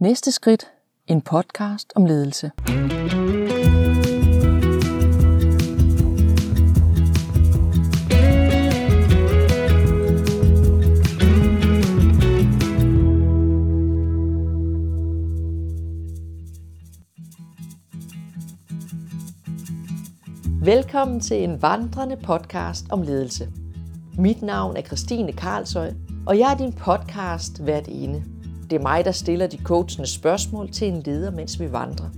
Næste skridt. En podcast om ledelse. Velkommen til en vandrende podcast om ledelse. Mit navn er Christine Karlsøj, og jeg er din podcast hvert ene. Det er mig, der stiller de coachende spørgsmål til en leder, mens vi vandrer.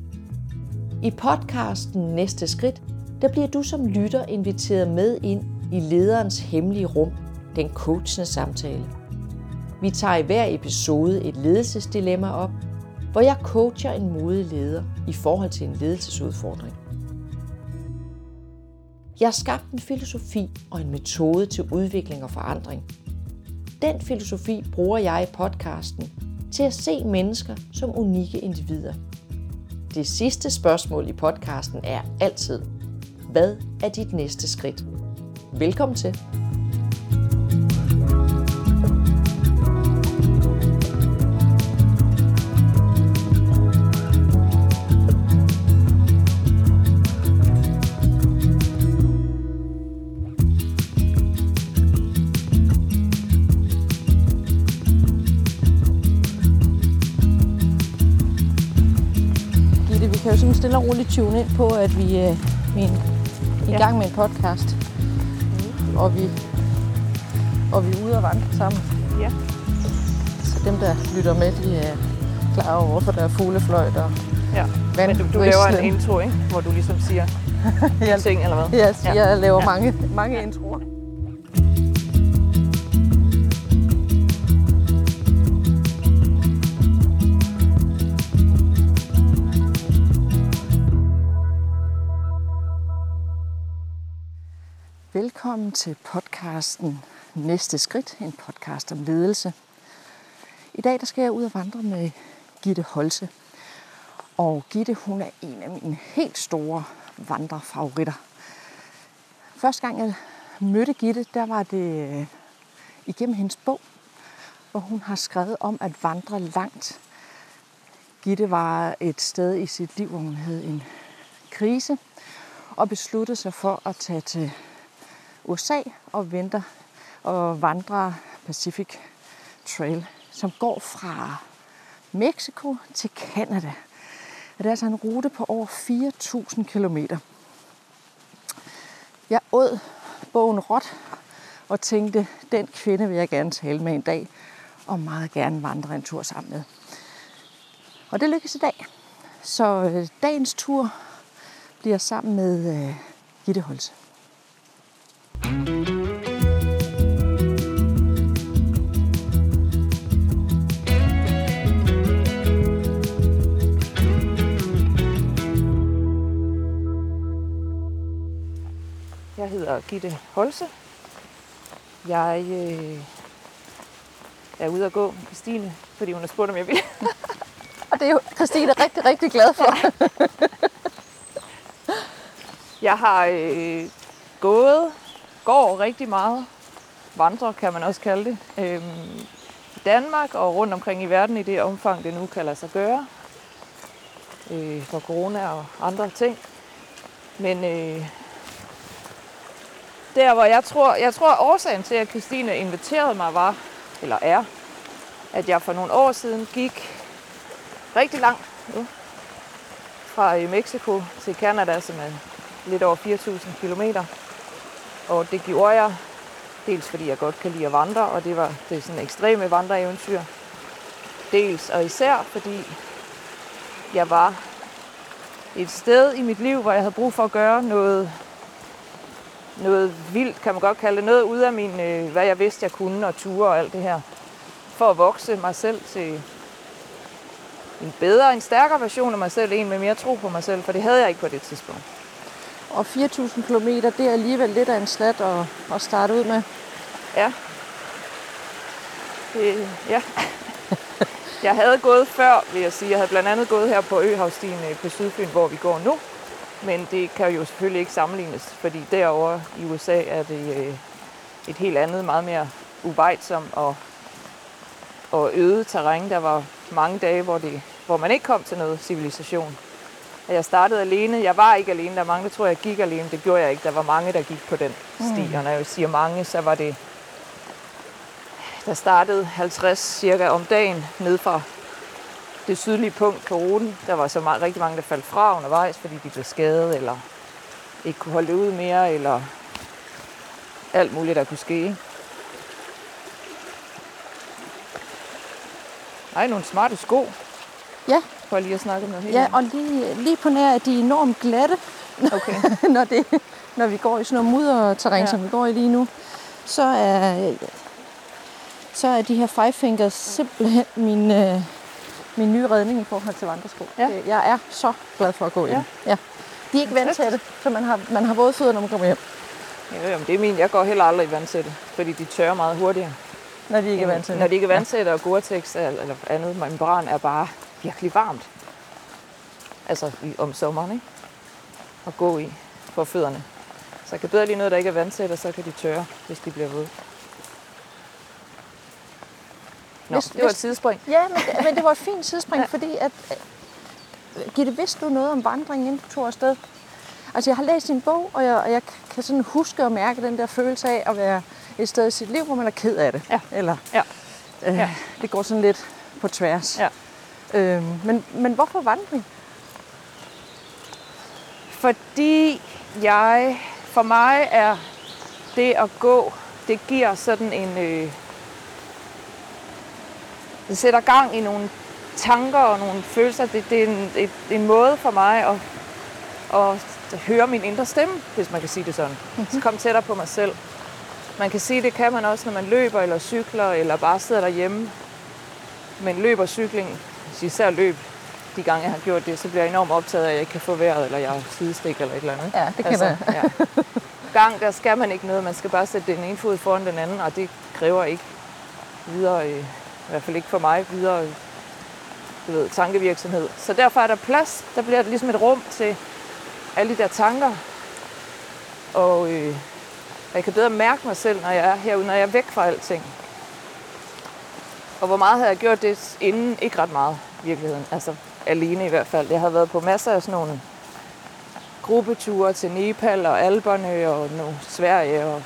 I podcasten Næste Skridt, der bliver du som lytter inviteret med ind i lederens hemmelige rum, den coachende samtale. Vi tager i hver episode et ledelsesdilemma op, hvor jeg coacher en modig leder i forhold til en ledelsesudfordring. Jeg har skabt en filosofi og en metode til udvikling og forandring. Den filosofi bruger jeg i podcasten til at se mennesker som unikke individer. Det sidste spørgsmål i podcasten er altid, hvad er dit næste skridt? Velkommen til. Jo sådan stille og roligt tune ind på, at vi, øh, vi er i Ja. gang med en podcast. Og vi, og vi er ude og vandre sammen. Ja. Så dem, der lytter med, de er klar over, hvorfor der er fuglefløjt og Ja. vand. Men du, du laver en intro, ikke? hvor du ligesom siger ting, eller hvad? jeg, Ja. jeg laver Ja. mange, mange introer. Velkommen til podcasten Næste Skridt, en podcast om ledelse. I dag der skal jeg ud og vandre med Gitte Holse. Og Gitte, hun er en af mine helt store vandrefavoritter. Første gang jeg mødte Gitte, der var det øh, igennem hendes bog, hvor hun har skrevet om at vandre langt. Gitte var et sted i sit liv, hvor hun havde en krise, og besluttede sig for at tage til USA og venter og vandre Pacific Trail, som går fra Mexico til Canada. Og det er altså en rute på over 4.000 km. Jeg åd bogen råt og tænkte, den kvinde vil jeg gerne tale med en dag, og meget gerne vandre en tur sammen med. Og det lykkes i dag. Så øh, dagens tur bliver sammen med øh, Gitte Holse. Jeg hedder Gitte Holse. Jeg øh, er ude at gå med Christine, fordi hun har spurgt, om jeg vil. Og det er jo Christine rigtig, rigtig glad for. Jeg har øh, gået, går rigtig meget. Vandrer kan man også kalde det. I Danmark og rundt omkring i verden i det omfang, det nu kan lade sig gøre. Øh, for corona og andre ting. Men øh, der hvor jeg tror, jeg tror årsagen til, at Christine inviterede mig var, eller er, at jeg for nogle år siden gik rigtig langt nu, fra øh, Mexico til Canada, som er lidt over 4.000 km. Og det gjorde jeg, dels fordi jeg godt kan lide at vandre, og det var det er sådan ekstreme vandreeventyr. Dels og især fordi jeg var et sted i mit liv, hvor jeg havde brug for at gøre noget, noget vildt, kan man godt kalde det, noget ud af min, øh, hvad jeg vidste, jeg kunne, og ture og alt det her, for at vokse mig selv til en bedre, en stærkere version af mig selv, en med mere tro på mig selv, for det havde jeg ikke på det tidspunkt. Og 4.000 km, det er alligevel lidt af en slat at, at starte ud med. Ja. Det, ja. Jeg havde gået før, vil jeg sige. Jeg havde blandt andet gået her på Øhavstien øh, på Sydfyn, hvor vi går nu. Men det kan jo selvfølgelig ikke sammenlignes, fordi derovre i USA er det øh, et helt andet, meget mere uvejtsom og, og øde terræn. Der var mange dage, hvor, det, hvor man ikke kom til noget civilisation. Og jeg startede alene. Jeg var ikke alene. Der er mange, der tror, jeg gik alene. Det gjorde jeg ikke. Der var mange, der gik på den sti. Og når jeg siger mange, så var det... Der startede 50 cirka om dagen ned fra det sydlige punkt på ruten. Der var så meget, rigtig mange, der faldt fra undervejs, fordi de blev skadet, eller ikke kunne holde det ud mere, eller alt muligt, der kunne ske. Ej, nogle smarte sko, Ja, for lige at snakke om noget helt ja og lige, lige på nær, at de er enormt glatte, Okay. når, det, når vi går i sådan noget mudderterræn. Ja. som vi går i lige nu, så er, så er de her five fingers simpelthen min, øh, min nye redning i forhold til vandresko. Ja. Det- Jeg er så glad for at gå i Ja. Ja. De er ikke vant til det, så man har, man har våde fødder, når man kommer hjem, Jo, jamen, det er min. Jeg går heller aldrig i vandsætte, fordi de tørrer meget hurtigere. når de ikke er til Når de ikke er vandsætte, og Gore-Tex eller andet membran er bare virkelig varmt. Altså om sommeren, ikke? At gå i for fødderne. Så jeg kan bedre lige noget, der ikke er vandsæt, og så kan de tørre, hvis de bliver våde. Nå, Hvis- det var et sidespring. Ja, men, det- men det var et fint sidespring, ja. Fordi at... øh, Gitte, vidste du noget om vandringen, inden du tog afsted? Altså, jeg har læst din bog, og jeg, og jeg kan sådan huske og mærke den der følelse af at være et sted i sit liv, hvor man er ked af det. Ja. Eller, Ja. Øh, Ja. Det går sådan lidt på tværs. Ja. Øhm, men, men hvorfor vandring? Fordi jeg, for mig er det at gå, det giver sådan en, øh, det sætter gang i nogle tanker og nogle følelser. Det, det er en, et, en måde for mig at, at høre min indre stemme, hvis man kan sige det sådan. Så komme tættere på mig selv. Man kan sige, det kan man også, når man løber eller cykler, eller bare sidder derhjemme. Men løb og cykling, især løb, de gange jeg har gjort det, så bliver jeg enormt optaget af, at jeg ikke kan få vejret, eller jeg har sidestik eller et eller andet. Ja, det kender jeg. ja. Gang, der skal man ikke noget. Man skal bare sætte den ene fod foran den anden, og det kræver ikke videre, øh, hvert fald ikke for mig, videre du ved, tankevirksomhed. Så derfor er der plads. Der bliver ligesom et rum til alle de der tanker. Og øh, jeg kan bedre mærke mig selv, når jeg er herude, når jeg er væk fra alting. Og hvor meget havde jeg gjort det inden? Ikke ret meget i virkeligheden. Altså alene i hvert fald. Jeg havde været på masser af sådan nogle gruppeture til Nepal og Alberne og nu Sverige og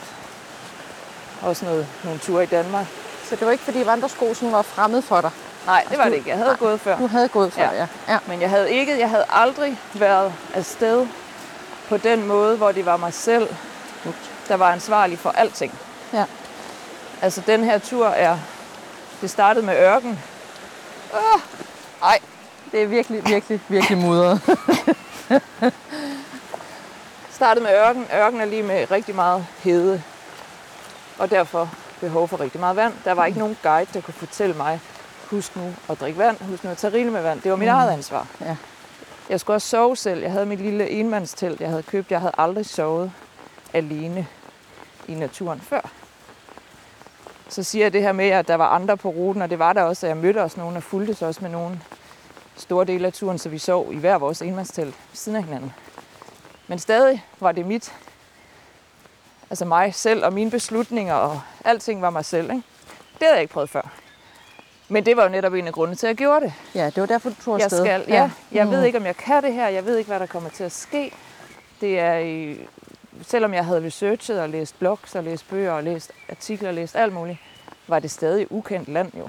også noget, nogle ture i Danmark. Så det var ikke, fordi vandresko sådan var fremmed for dig. Nej, det var du- det ikke. Jeg havde nej. gået før. Du havde gået før, ja. Ja. ja. ja. Men jeg havde ikke, jeg havde aldrig været afsted på den måde, hvor det var mig selv, der var ansvarlig for alting. Ja. Altså den her tur er, det startede med ørken. Åh, ej, Det er virkelig, virkelig, virkelig mudret. startede med ørken. Ørken er lige med rigtig meget hede. Og derfor behov for rigtig meget vand. Der var ikke nogen guide, der kunne fortælle mig, husk nu at drikke vand, husk nu at tage rigeligt med vand. Det var mit eget ansvar. Ja. Jeg skulle også sove selv. Jeg havde mit lille enmandstelt, jeg havde købt. Jeg havde aldrig sovet alene i naturen før. Så siger jeg det her med, at der var andre på ruten, og det var der også, at jeg mødte også nogen og fulgtes også med nogen store dele af turen, så vi sov i hver vores enmandstelt siden af hinanden. Men stadig var det mit, altså mig selv og mine beslutninger, og alting var mig selv. Ikke? Det havde jeg ikke prøvet før. Men det var jo netop en af grundene til, at jeg gjorde det. ja, det var derfor, du tog Jeg afsted. skal, ja. Jeg Mm. ved ikke, om jeg kan det her. Jeg ved ikke, hvad der kommer til at ske. Det er, i- selvom jeg havde researchet og læst blogs og læst bøger og læst artikler og læst alt muligt, var det stadig ukendt land jo.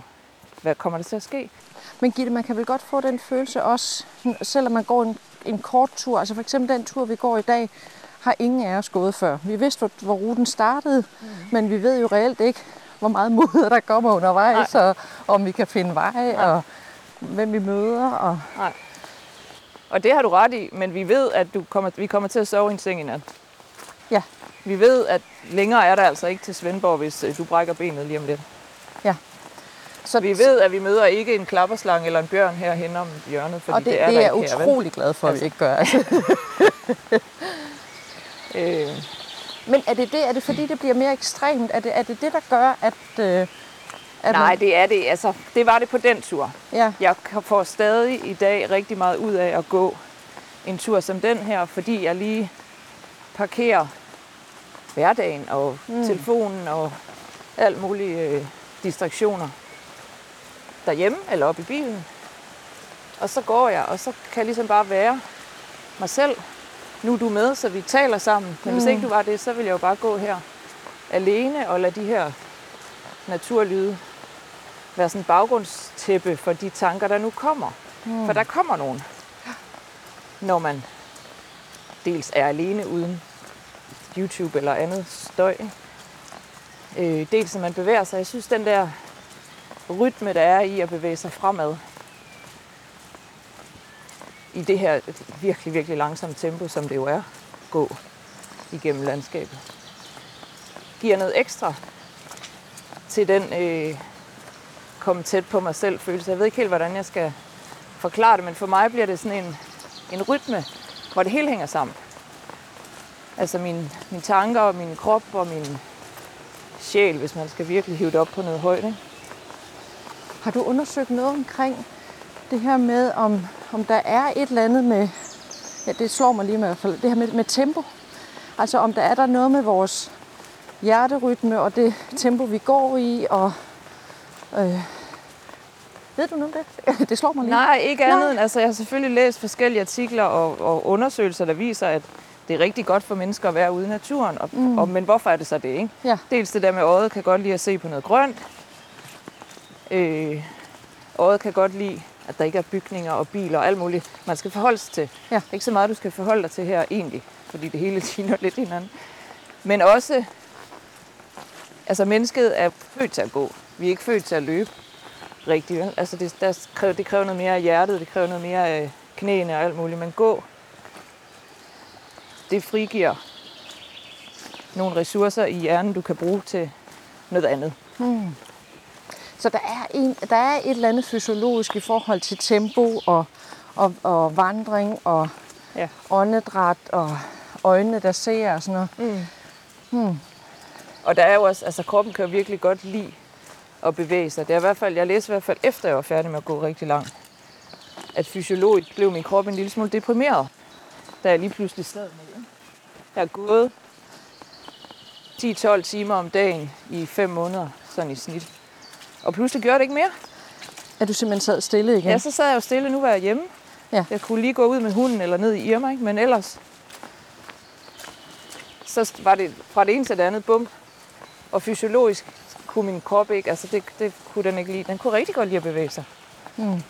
Hvad kommer der til at ske? Men Gitte, man kan vel godt få den følelse også, selvom man går en, en kort tur. Altså for eksempel den tur, vi går i dag, har ingen af os gået før. Vi vidste, hvor, hvor ruten startede, mm. men vi ved jo reelt ikke, hvor meget mudder der kommer undervejs, og om vi kan finde vej, og hvem vi møder. Og... Og det har du ret i, men vi ved, at du kommer, vi kommer til at sove i en seng i nat. Ja. Vi ved, at længere er der altså ikke til Svendborg, hvis øh, du brækker benet lige om lidt. Så Vi ved, at vi møder ikke en klapperslange eller en bjørn herhen om hjørnet, fordi og det, det, er det er jeg ikke her, utrolig glad for, at vi Altså. ikke gør. Øh, Men er det, det, er det fordi, det bliver mere ekstremt? Er det er det, det der gør, at... Øh, at nej, man, det er det. Altså, det var det på den tur. ja, Jeg får stadig i dag rigtig meget ud af at gå en tur som den her, fordi jeg lige parkerer hverdagen og mm. telefonen og alt mulige øh, distraktioner. derhjemme eller op i bilen. Og så går jeg, og så kan jeg ligesom bare være mig selv. Nu er du med, så vi taler sammen. Men mm. hvis ikke du var det, så ville jeg jo bare gå her alene og lade de her naturlyde være sådan en baggrundstæppe for de tanker, der nu kommer. Mm. For der kommer nogen, når man dels er alene uden YouTube eller andet støj. Øh, dels når man bevæger sig. Jeg synes, den der rytme, der er i at bevæge sig fremad, i det her virkelig, virkelig langsomme tempo, som det jo er, gå igennem landskabet, giver noget ekstra til den øh, komme tæt på mig selv følelse. Jeg ved ikke helt, hvordan jeg skal forklare det, men for mig bliver det sådan en, en rytme, hvor det hele hænger sammen. Altså mine, mine tanker og min krop og min sjæl, hvis man skal virkelig hive det op på noget højt. Ikke? Har du undersøgt noget omkring det her med, om, om der er et eller andet med, ja det slår mig lige med i hvert fald, det her med, med tempo. Altså om der er der noget med vores hjerterytme og det tempo, vi går i, og øh, ved du noget om det? det slår mig lige. Nej, ikke andet end, altså jeg har selvfølgelig læst forskellige artikler og, og undersøgelser, der viser, at det er rigtig godt for mennesker at være ude i naturen. Og, mm. og, men hvorfor er det så det, ikke? Ja. Dels det der med, at øjet kan godt lide at se på noget grønt. Øh, øjet kan godt lide, at der ikke er bygninger og biler og alt muligt, man skal forholde sig til. Ja. Ikke så meget, du skal forholde dig til her egentlig, fordi det hele ligner lidt hinanden. Men også, altså mennesket er født til at gå. Vi er ikke født til at løbe rigtigt. Vel? Altså det, der kræver, det kræver noget mere af hjertet, det kræver noget mere af knæene og alt muligt. Men gå, det frigiver nogle ressourcer i hjernen, du kan bruge til noget andet. Hmm. Så der er, en, der er et eller andet fysiologisk i forhold til tempo og, og, og vandring og Ja. åndedræt og øjnene, der ser og sådan noget. Mm. Hmm. Og der er jo også, altså kroppen kan jo virkelig godt lide at bevæge sig. Det er i hvert fald, jeg læste i hvert fald efter jeg var færdig med at gå rigtig langt, at fysiologisk blev min krop en lille smule deprimeret, da jeg lige pludselig sad med det. Jeg har gået 10-12 timer om dagen i 5 måneder, sådan i snit. Og pludselig gjorde det ikke mere. At du simpelthen sad stille igen? Ja, så sad jeg jo stille, nu var jeg hjemme. Ja. Jeg kunne lige gå ud med hunden eller ned i Irma, ikke? men ellers så var det fra det ene til det andet bum. Og fysiologisk kunne min krop ikke, altså det, det kunne den ikke lide. Den kunne rigtig godt lide at bevæge sig. Hmm.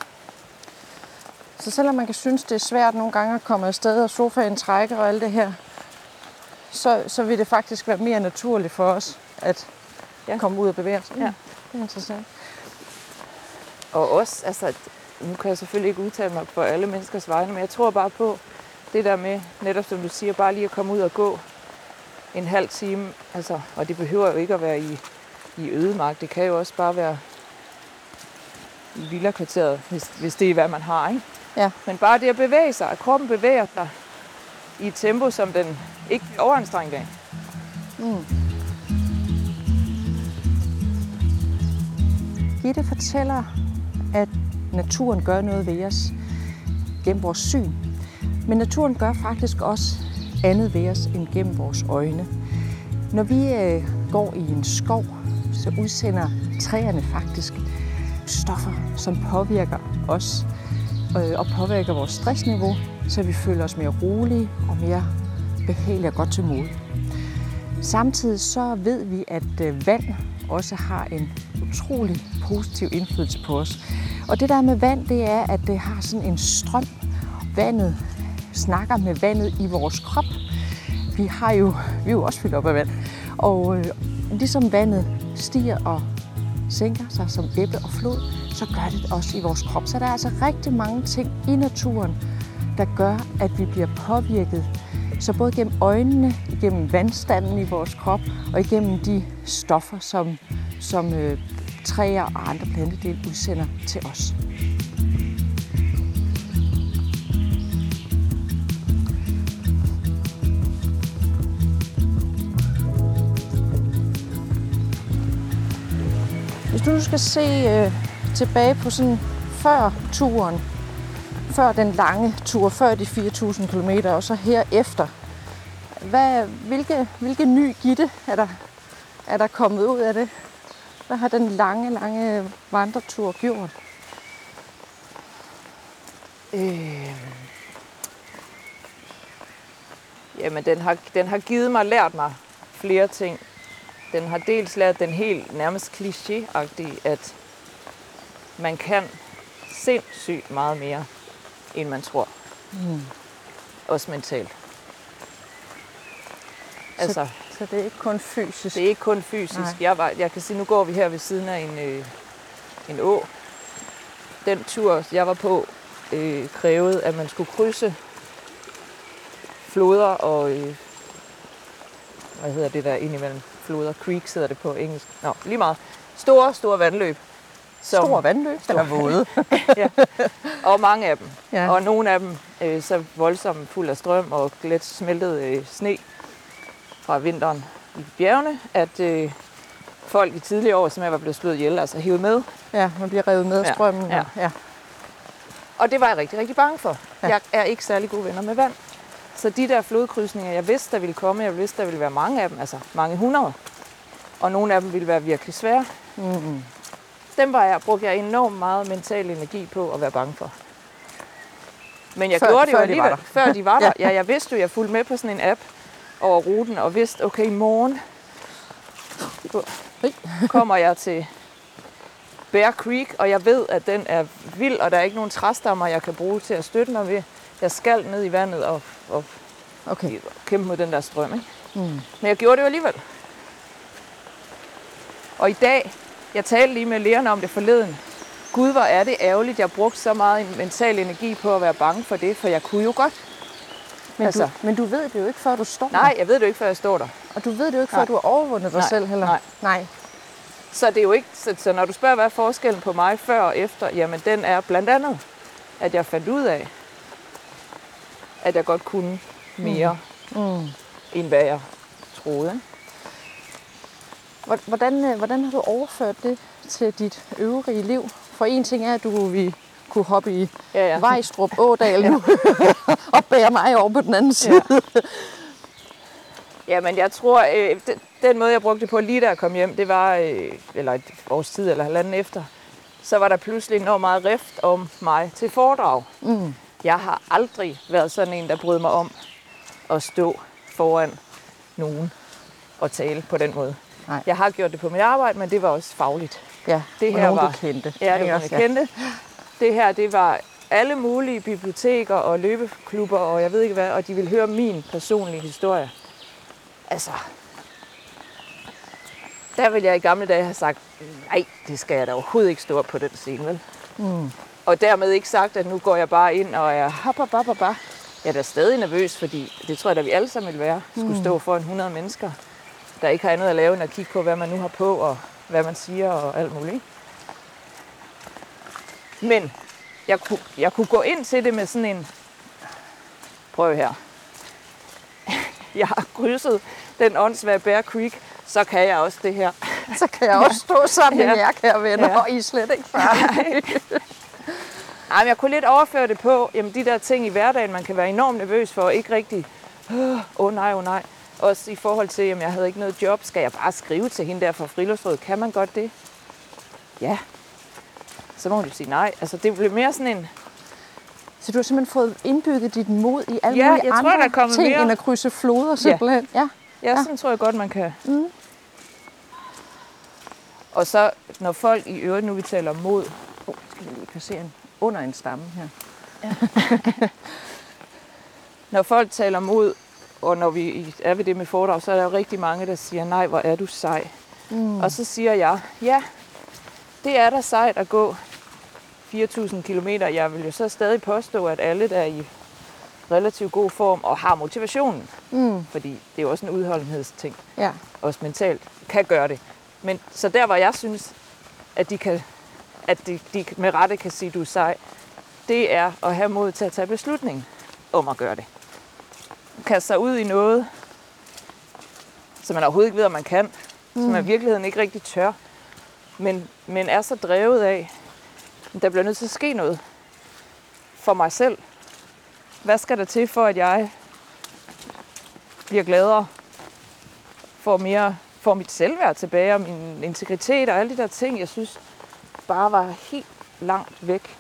Så selvom man kan synes, det er svært nogle gange at komme afsted, og sofaen trækker og alt det her, så, så vil det faktisk være mere naturligt for os at Ja. komme ud og bevæge os. Hmm. Ja. Er interessant. Og også, altså, nu kan jeg selvfølgelig ikke udtale mig for alle menneskers vegne, men jeg tror bare på det der med, netop som du siger, bare lige at komme ud og gå en halv time, altså, og det behøver jo ikke at være i, i ødemark, det kan jo også bare være i villakvarteret, hvis, hvis det er, hvad man har, ikke? Ja. Men bare det at bevæge sig, at kroppen bevæger sig i et tempo, som den ikke overanstrengt af. Mm. Birgitte fortæller, at naturen gør noget ved os gennem vores syn. Men naturen gør faktisk også andet ved os end gennem vores øjne. Når vi øh, går i en skov, så udsender træerne faktisk stoffer, som påvirker os øh, og påvirker vores stressniveau, så vi føler os mere rolige og mere behagelige og godt til mode. Samtidig så ved vi, at øh, vand også har en utrolig positiv indflydelse på os. Og det der med vand, det er, at det har sådan en strøm. Vandet snakker med vandet i vores krop. Vi har jo, vi er jo også fyldt op af vand. Og øh, ligesom vandet stiger og sænker sig som ebbe og flod, så gør det også i vores krop. Så der er altså rigtig mange ting i naturen, der gør, at vi bliver påvirket så både gennem øjnene, gennem vandstanden i vores krop og igennem de stoffer, som, som øh, træer og andre plantedele udsender til os. Hvis du nu skal se øh, tilbage på sådan før turen, før den lange tur, før de 4.000 km, og så herefter. Hvad, hvilke, hvilke ny gitte er der, er der kommet ud af det? Hvad har den lange, lange vandretur gjort? Øh... Jamen, den har, den har givet mig, lært mig flere ting. Den har dels lært den helt nærmest kliché at man kan sindssygt meget mere, end man tror. Mm. Også mentalt. Altså, så, så det er ikke kun fysisk? Det er ikke kun fysisk. Jeg, var, jeg kan sige, nu går vi her ved siden af en, øh, en å. Den tur, jeg var på, øh, krævede, at man skulle krydse floder og... Øh, hvad hedder det der indimellem? Floder. Creeks hedder det på engelsk. Nå, lige meget. Store, store vandløb. Som, store vandløb, store. eller våde. ja. Og mange af dem. Ja. Og nogle af dem øh, så voldsomt fuld af strøm og glæt smeltet øh, sne fra vinteren i bjergene, at øh, folk i tidligere år som jeg var blevet slået ihjel, altså hævet med. Ja, man bliver revet med af strømmen. Ja. ja. Og det var jeg rigtig, rigtig bange for. Ja. Jeg er ikke særlig gode venner med vand. Så de der flodkrydsninger, jeg vidste, der ville komme, jeg vidste, der ville være mange af dem, altså mange hundrede. Og nogle af dem ville være virkelig svære. Mm-hmm. Dem var jeg, brugte jeg enormt meget mental energi på at være bange for. Men jeg før, gjorde det jo alligevel, de før de var der. ja. ja, jeg vidste jo, jeg fulgte med på sådan en app over ruten, og vidste, okay, i morgen kommer jeg til Bear Creek, og jeg ved, at den er vild, og der er ikke nogen træstammer, jeg kan bruge til at støtte mig ved. Jeg skal ned i vandet og, og okay. kæmpe mod den der strøm. Ikke? Mm. Men jeg gjorde det jo alligevel. Og i dag, jeg talte lige med lærerne om det forleden. Gud, hvor er det ærgerligt, jeg brugte så meget mental energi på at være bange for det, for jeg kunne jo godt. Men, altså, du, men du ved det jo ikke, før du står Nej, jeg ved det jo ikke, før jeg står der. Og du ved det jo ikke, før du har overvundet dig Nej. selv heller. Nej. Nej. Så det er jo ikke, så, så når du spørger, hvad er forskellen på mig før og efter, jamen den er blandt andet, at jeg fandt ud af, at jeg godt kunne mere, mm. Mm. end hvad jeg troede. Hvordan, øh, hvordan har du overført det til dit øvrige liv? For en ting er, at du vi kunne hoppe i ja, ja. Vejstrup Ådal nu og bære mig over på den anden side. Ja. Jamen, jeg tror, øh, den måde, jeg brugte på lige da jeg kom hjem, det var, øh, eller et års tid eller halvanden efter, så var der pludselig enormt meget rift om mig til foredrag. Mm. Jeg har aldrig været sådan en, der brød mig om at stå foran nogen og tale på den måde. Nej. Jeg har gjort det på mit arbejde, men det var også fagligt. Ja, det her nogen, var, du kendte. Ja, det var jeg kendte. Det her, det var alle mulige biblioteker og løbeklubber, og jeg ved ikke hvad, og de ville høre min personlige historie. Altså, der ville jeg i gamle dage have sagt, nej, det skal jeg da overhovedet ikke stå op på den scene, vel? Mm. Og dermed ikke sagt, at nu går jeg bare ind og er hop, hop, hop, Jeg er da stadig nervøs, fordi det tror jeg da, vi alle sammen vil være. Skulle mm. stå for en 100 mennesker, der ikke har andet at lave end at kigge på, hvad man nu har på, og hvad man siger og alt muligt. Men jeg kunne, jeg kunne gå ind til det med sådan en, prøv her, jeg har krydset den åndssvage Bear Creek, så kan jeg også det her. Så kan jeg også stå sammen ja. med jer, kære venner, ja. og I er slet ikke farlige. Nej, men jeg kunne lidt overføre det på, jamen de der ting i hverdagen, man kan være enormt nervøs for, og ikke rigtig, åh oh, nej, åh oh, nej. Også i forhold til, at jeg havde ikke noget job, skal jeg bare skrive til hende der fra Friluftsrådet? Kan man godt det? Ja. Så må du sige nej. Altså, det blev mere sådan en... Så du har simpelthen fået indbygget dit mod i alle ja, mulige jeg andre tror, der ting, mere... end at krydse floder simpelthen? Ja. Ja, ja, ja. sådan tror jeg godt, man kan. Mm. Og så, når folk i øvrigt, nu vi taler om mod... Oh, skal vi lige passere en, under en stamme her. Ja. når folk taler mod, og når vi er ved det med foredrag, så er der jo rigtig mange, der siger, nej, hvor er du sej. Mm. Og så siger jeg, ja, det er da sejt at gå 4.000 km. Jeg vil jo så stadig påstå, at alle, der er i relativt god form og har motivationen, mm. fordi det er jo også en udholdenhedsting, ja. også mentalt, kan gøre det. Men så der, hvor jeg synes, at de, kan, at de, de med rette kan sige, du er sej, det er at have mod til at tage beslutningen om at gøre det. Kaste sig ud i noget, som man overhovedet ikke ved, om man kan, mm. som man i virkeligheden ikke rigtig tør, men, men er så drevet af, der bliver nødt til at ske noget for mig selv. Hvad skal der til for, at jeg bliver gladere, får mere får mit selvværd tilbage og min integritet og alle de der ting, jeg synes bare var helt langt væk.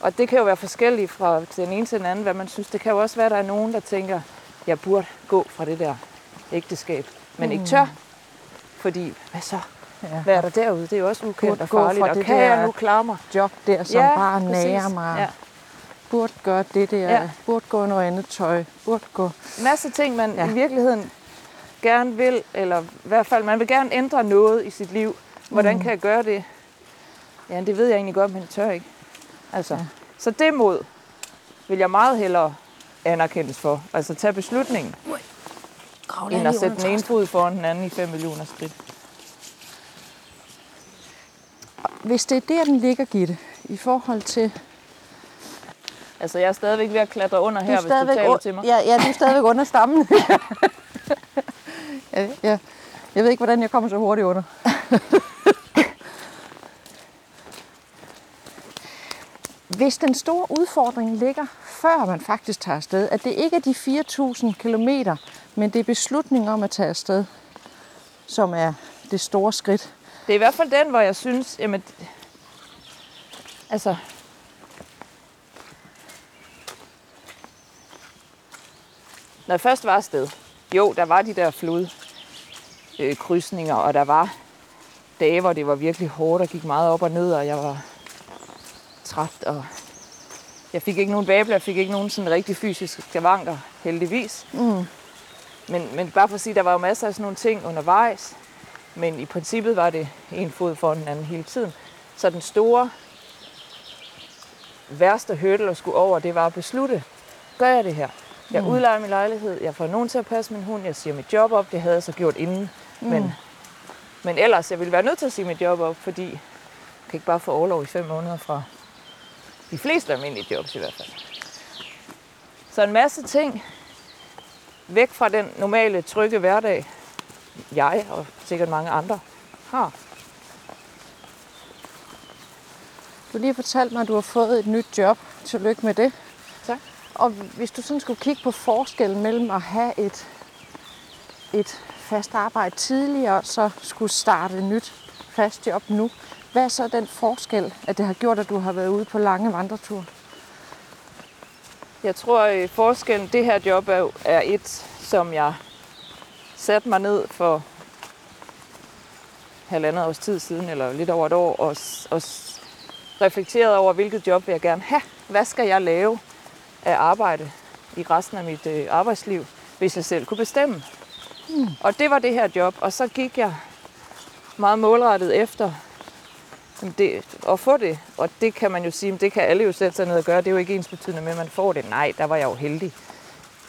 Og det kan jo være forskelligt fra den ene til den anden, hvad man synes. Det kan jo også være, at der er nogen, der tænker, jeg burde gå fra det der ægteskab, men mm. ikke tør. Fordi, hvad så? Ja. Hvad er der derude? Det er jo også ukendt Burde og farligt. Og det kan der- jeg nu klare mig? Job der, som Ja, bare præcis. nager mig. Ja. Burde gøre det der. Ja. Burde gå noget andet tøj. Burde gå... masse ting, man Ja. i virkeligheden gerne vil, eller i hvert fald, man vil gerne ændre noget i sit liv. Hvordan Mm. kan jeg gøre det? Ja, det ved jeg egentlig godt, men jeg tør ikke. Altså, Ja. Så det mod vil jeg meget hellere anerkendes for. Altså tage beslutningen, Grav end at sætte den ene fod foran den anden i 5 millioner skridt. Hvis det er der, den ligger, Gitte, i forhold til... Altså, jeg er stadigvæk ved at klatre under Du her, er hvis du taler til mig. Ja, ja, du er stadigvæk under stammen. ja, ja. Jeg ved ikke, hvordan jeg kommer så hurtigt under. Hvis den store udfordring ligger, før man faktisk tager afsted, at det ikke er de 4.000 km, men det er beslutningen om at tage afsted, som er det store skridt. Det er i hvert fald den, hvor jeg synes, jamen, altså, når jeg først var afsted, jo, der var de der flod øh, og der var dage, hvor det var virkelig hårdt og gik meget op og ned, og jeg var træt, og jeg fik ikke nogen babler, jeg fik ikke nogen sådan rigtig fysiske skavanker, heldigvis. Mm. Men, men bare for at sige, der var jo masser af sådan nogle ting undervejs. Men i princippet var det en fod for den anden hele tiden. Så den store, værste hurdle at skulle over, det var at beslutte, gør jeg det her? Jeg Mm. udlejer min lejlighed, jeg får nogen til at passe min hund, jeg siger mit job op, det havde jeg så gjort inden. Mm. Men, men ellers, jeg ville være nødt til at sige mit job op, fordi jeg kan ikke bare få overlov i fem måneder fra de fleste almindelige jobs i hvert fald. Så en masse ting væk fra den normale, trygge hverdag, jeg og sikkert mange andre har. Du lige fortalt mig, at du har fået et nyt job. Tillykke med det. Tak. Og hvis du sådan skulle kigge på forskellen mellem at have et, et fast arbejde tidligere, og så skulle starte et nyt fast job nu, hvad er så den forskel, at det har gjort, at du har været ude på lange vandreture? Jeg tror, at forskellen, det her job er, er et, som jeg satte mig ned for halvandet års tid siden, eller lidt over et år, og, og reflekterede over, hvilket job vil jeg gerne have. Hvad skal jeg lave af arbejde i resten af mit øh, arbejdsliv, hvis jeg selv kunne bestemme? Mm. Og det var det her job, og så gik jeg meget målrettet efter det, at få det. Og det kan man jo sige, det kan alle jo sætte sig ned og gøre. Det er jo ikke ens betydende med, at man får det. Nej, der var jeg jo heldig.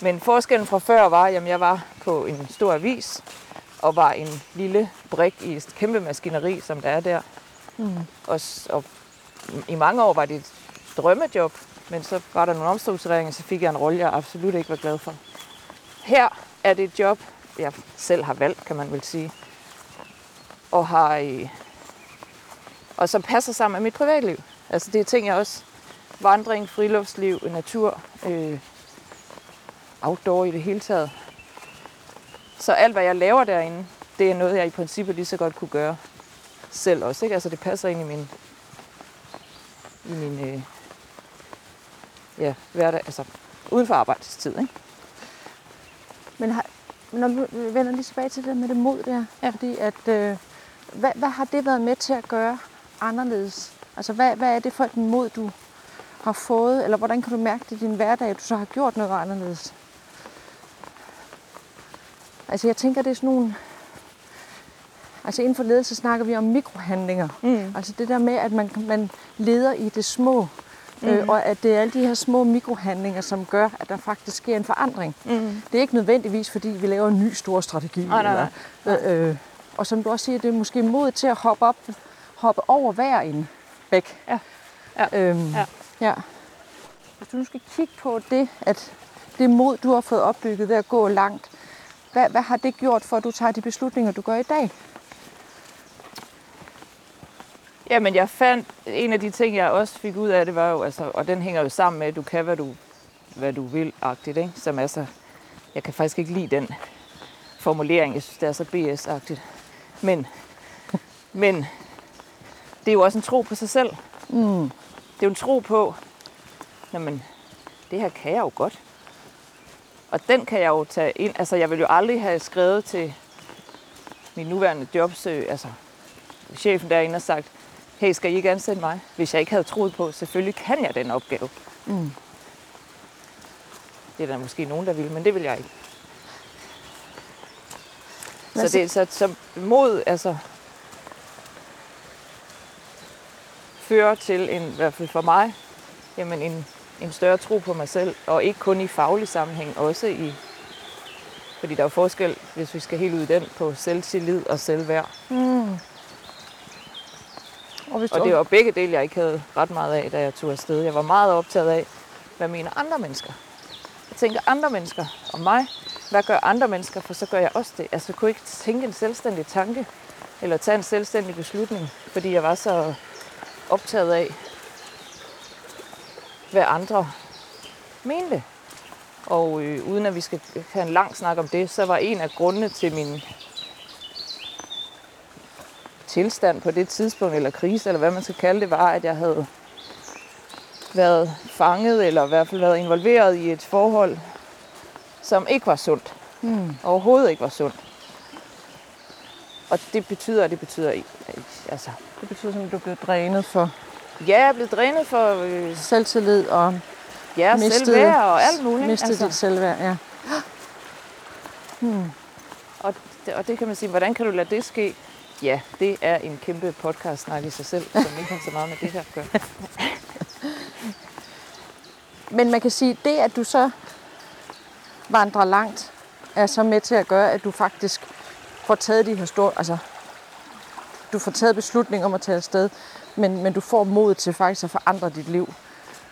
Men forskellen fra før var, at jeg var på en stor avis, og var en lille brik i et kæmpe maskineri, som der er der. Mm. Og, og i mange år var det et drømmejob, men så var der nogle omstruktureringer, så fik jeg en rolle, jeg absolut ikke var glad for. Her er det et job, jeg selv har valgt, kan man vel sige. Og har øh, og som passer sammen med mit privatliv. Altså det er ting, jeg også... Vandring, friluftsliv, natur, øh, outdoor i det hele taget. Så alt, hvad jeg laver derinde, det er noget, jeg i princippet lige så godt kunne gøre selv også. Ikke? Altså det passer ind i min, i min øh, ja, hverdag, altså uden for arbejdstid. Ikke? Men har, når vi vender lige tilbage til det med det mod der, Ja. fordi at, øh, hvad, hvad har det været med til at gøre anderledes? Altså hvad, hvad er det for et mod, du har fået, eller hvordan kan du mærke det i din hverdag, at du så har gjort noget anderledes? Altså jeg tænker, det er sådan nogle... Altså inden for ledelse snakker vi om mikrohandlinger. Mm. Altså det der med, at man, man leder i det små, mm. øh, og at det er alle de her små mikrohandlinger, som gør, at der faktisk sker en forandring. Mm. Det er ikke nødvendigvis, fordi vi laver en ny stor strategi. Nej, nej, nej. Eller, øh, og som du også siger, det er måske mod til at hoppe op, hoppe over hver en bæk. Ja. Ja. Øhm, Ja. ja. Hvis du nu skal kigge på det, at det mod, du har fået opbygget ved at gå langt, hvad, hvad har det gjort for, at du tager de beslutninger, du gør i dag? Jamen, jeg fandt, en af de ting, jeg også fik ud af det, var jo, altså, og den hænger jo sammen med, at du kan, hvad du, hvad du vil, agtigt, ikke? Som er så, jeg kan faktisk ikke lide den formulering, jeg synes, det er så BS-agtigt. Men, men det er jo også en tro på sig selv. Mm. Det er jo en tro på, jamen, det her kan jeg jo godt. Og den kan jeg jo tage ind. Altså, jeg vil jo aldrig have skrevet til min nuværende jobsøg, altså chefen derinde og sagt, hey, skal I ikke ansætte mig? Hvis jeg ikke havde troet på, selvfølgelig kan jeg den opgave. Mm. Det er der måske nogen, der vil, men det vil jeg ikke. Så, det, så, så mod, altså, fører til en, i hvert fald for mig, jamen en, en større tro på mig selv, og ikke kun i faglig sammenhæng, også i, fordi der er forskel, hvis vi skal helt ud i den, på selvtillid og selvværd. Mm. Og, hvis Og det var begge dele, jeg ikke havde ret meget af, da jeg tog afsted. Jeg var meget optaget af, hvad mener andre mennesker. Jeg tænker andre mennesker om mig. Hvad gør andre mennesker, for så gør jeg også det. Altså, jeg kunne ikke tænke en selvstændig tanke, eller tage en selvstændig beslutning, fordi jeg var så optaget af, hvad andre mente. Og øh, uden at vi skal have en lang snak om det, så var en af grundene til min tilstand på det tidspunkt, eller krise, eller hvad man skal kalde det, var, at jeg havde været fanget, eller i hvert fald været involveret i et forhold, som ikke var sundt. mm. Overhovedet ikke var sundt. Og det betyder, det betyder altså, det betyder at du blevet drænet for ja, jeg er blevet drænet for øh, selvtillid og ja, Mistet- selvværd og alt muligt. mistet altså. dit selvværd. Ja. Hmm. Og det, og det kan man sige, hvordan kan du lade det ske? Ja, det er en kæmpe podcast-snak i sig selv, som ikke har så meget med det her at gøre. Men man kan sige, det at du så vandrer langt, er så med til at gøre, at du faktisk får taget de her store, altså du får taget beslutning om at tage afsted, men, men du får mod til faktisk at forandre dit liv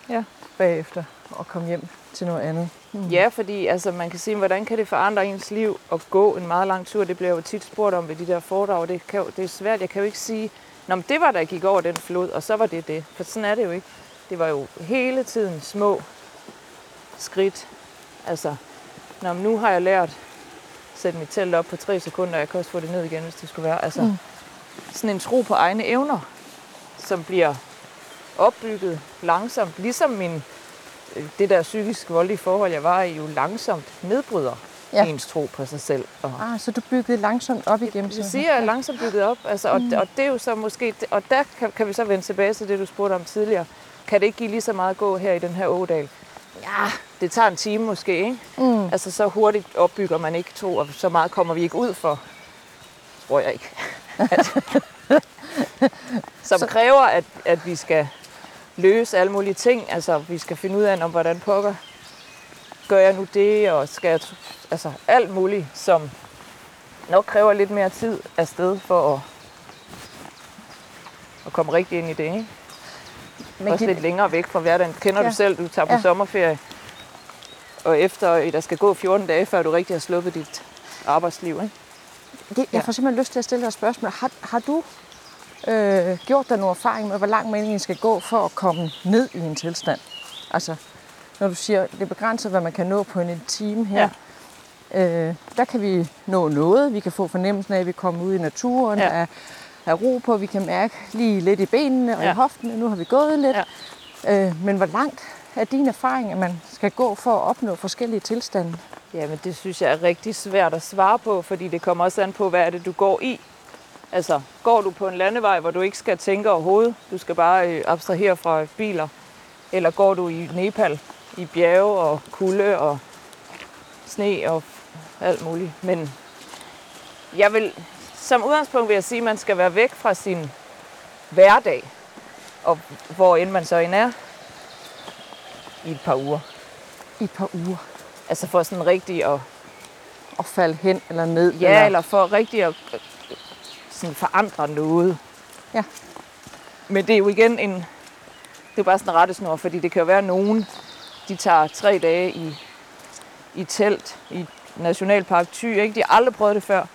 Ja. bagefter og komme hjem til noget andet. Mm. Ja, fordi altså, man kan sige, hvordan kan det forandre ens liv at gå en meget lang tur? Det bliver jo tit spurgt om ved de der foredrag. Det, kan, det er svært. Jeg kan jo ikke sige, Nå, men det var, der gik over den flod, og så var det det. For sådan er det jo ikke. Det var jo hele tiden små skridt. Altså, Nå, men nu har jeg lært at sætte mit telt op på tre sekunder, jeg kan også få det ned igen, hvis det skulle være. Altså, mm. sådan en tro på egne evner, som bliver opbygget langsomt, ligesom min øh, det der psykisk voldelige forhold, jeg var i, jo langsomt nedbryder Ja. ens tro på sig selv. Og Ah, så du byggede langsomt op igennem det siger jeg langsomt bygget op, altså, og, og det er jo så måske, og der kan, kan vi så vende tilbage til det, du spurgte om tidligere. Kan det ikke give lige så meget at gå her i den her ådal? Ja, det tager en time måske, ikke? Mm. Altså så hurtigt opbygger man ikke tro, og så meget kommer vi ikke ud for. Tror jeg ikke. Altså, Som Så- kræver, at, at vi skal løse alle mulige ting. Altså vi skal finde ud af, om hvordan pokker gør jeg nu det, og skal jeg, altså alt muligt, som nok kræver lidt mere tid afsted for at, at komme rigtig ind i det. Ikke? Men også lidt længere væk fra hverdagen. Kender Ja. du selv, du tager på Ja. sommerferie, og efter der skal gå 14 dage, før du rigtig har sluppet dit arbejdsliv. Ikke? Gitte, jeg Ja. får simpelthen lyst til at stille dig et spørgsmål. Har, har du øh, gjort dig nogle erfaring med, hvor lang man egentlig skal gå for at komme ned i en tilstand? Altså, når du siger, det er begrænset, hvad man kan nå på en, en time her. Øh, der kan vi nå noget. Vi kan få fornemmelsen af, at vi kommer ud i naturen, Ja. ja. er, er ro på. Vi kan mærke lige lidt i benene og ja. Ja. i hoftene. Nu har vi gået lidt. Ja. Øh, men hvor langt er din erfaring, at man skal gå for at opnå forskellige tilstande? Jamen, det synes jeg er rigtig svært at svare på, fordi det kommer også an på, hvad er det, du går i. Altså, går du på en landevej, hvor du ikke skal tænke overhovedet, du skal bare øh, abstrahere fra biler, eller går du i Nepal, i bjerge og kulde og sne og alt muligt. Men jeg vil, som udgangspunkt vil jeg sige, at man skal være væk fra sin hverdag, og hvor end man så end er, i et par uger. I et par uger. Altså for sådan rigtig at Og falde hen eller ned? Ja, eller, eller for rigtig at sådan forandre noget. Ja. Men det er jo igen en... Det er jo bare sådan en rettesnor, fordi det kan jo være nogen, de tager tre dage i, i telt i Nationalpark Thy. Ikke? De har aldrig prøvet det før.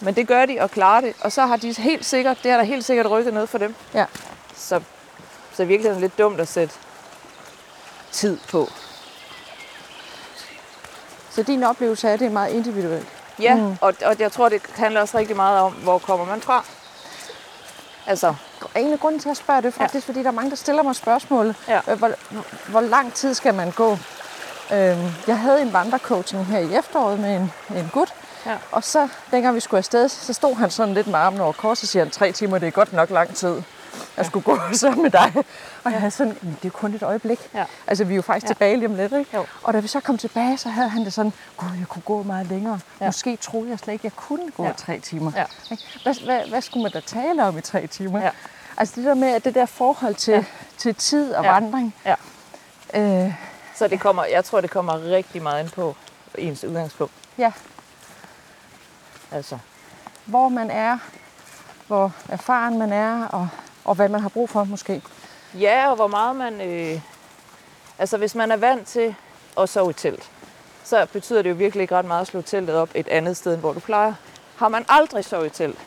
Men det gør de og klarer det. Og så har de helt sikkert, det har der helt sikkert rykket noget for dem. Ja. Så, så i virkeligheden lidt dumt at sætte tid på. Så din oplevelse af det er meget individuelt. Ja, Mm. og, og jeg tror, det handler også rigtig meget om, hvor kommer man fra. Altså, Og egentlig grunden til at spørge, det er faktisk, ja. fordi der er mange, der stiller mig spørgsmålet, Ja. øh, hvor, hvor lang tid skal man gå? Øhm, jeg havde en vandrecoaching her i efteråret med en, en gut, Ja. og så, dengang vi skulle afsted, så stod han sådan lidt med armen over kors, og siger tre timer, det er godt nok lang tid. Jeg skulle gå sammen med dig. Og jeg havde sådan, "Men det er kun et øjeblik. Ja. Altså, vi er jo faktisk Ja. tilbage lige om lidt, ikke? Jo. Og da vi så kom tilbage, så havde han det sådan, gud, jeg kunne gå meget længere. Ja. Måske troede jeg slet ikke, jeg kunne gå Ja. tre timer. Ja. Hvad, hvad, hvad skulle man da tale om i tre timer? Ja. Altså det der med, at det der forhold til, Ja. til tid og ja. vandring. Ja. Øh, Så det kommer, jeg tror, det kommer rigtig meget ind på ens udgangspunkt. ja, Altså, hvor man er, hvor erfaren man er, og, og hvad man har brug for måske. ja, og hvor meget man... Øh, altså, hvis man er vant til at sove i telt, så betyder det jo virkelig ikke ret meget at slå teltet op et andet sted, end hvor du plejer. Har man aldrig sovet i telt,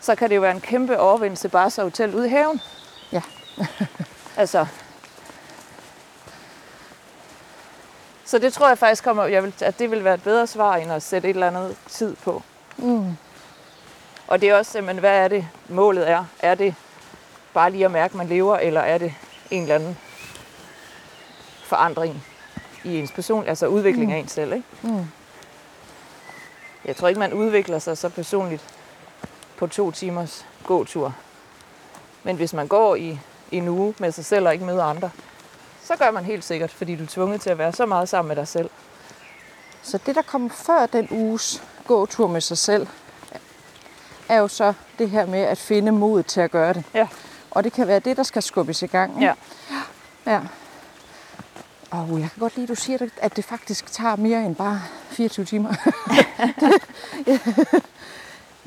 så kan det jo være en kæmpe overvindelse bare at sove i telt ude i haven. Ja. altså. Så det tror jeg faktisk kommer, jeg vil, at det vil være et bedre svar, end at sætte et eller andet tid på. Mm. Og det er også simpelthen, hvad er det målet er? Er det bare lige at mærke, at man lever, eller er det en eller anden forandring i ens person, altså udvikling mm. af en selv, ikke? Mm. Jeg tror ikke, man udvikler sig så personligt på to timers gåtur. Men hvis man går i, i en uge med sig selv og ikke møder andre, så gør man helt sikkert, fordi du er tvunget til at være så meget sammen med dig selv. Så det, der kommer før den uges gåtur med sig selv, er jo så det her med at finde mod til at gøre det. Ja. Og det kan være det, der skal skubbes i gang. ikke? Ja. ja. Og jeg kan godt lide, at du siger, det, at det faktisk tager mere end bare 24 timer.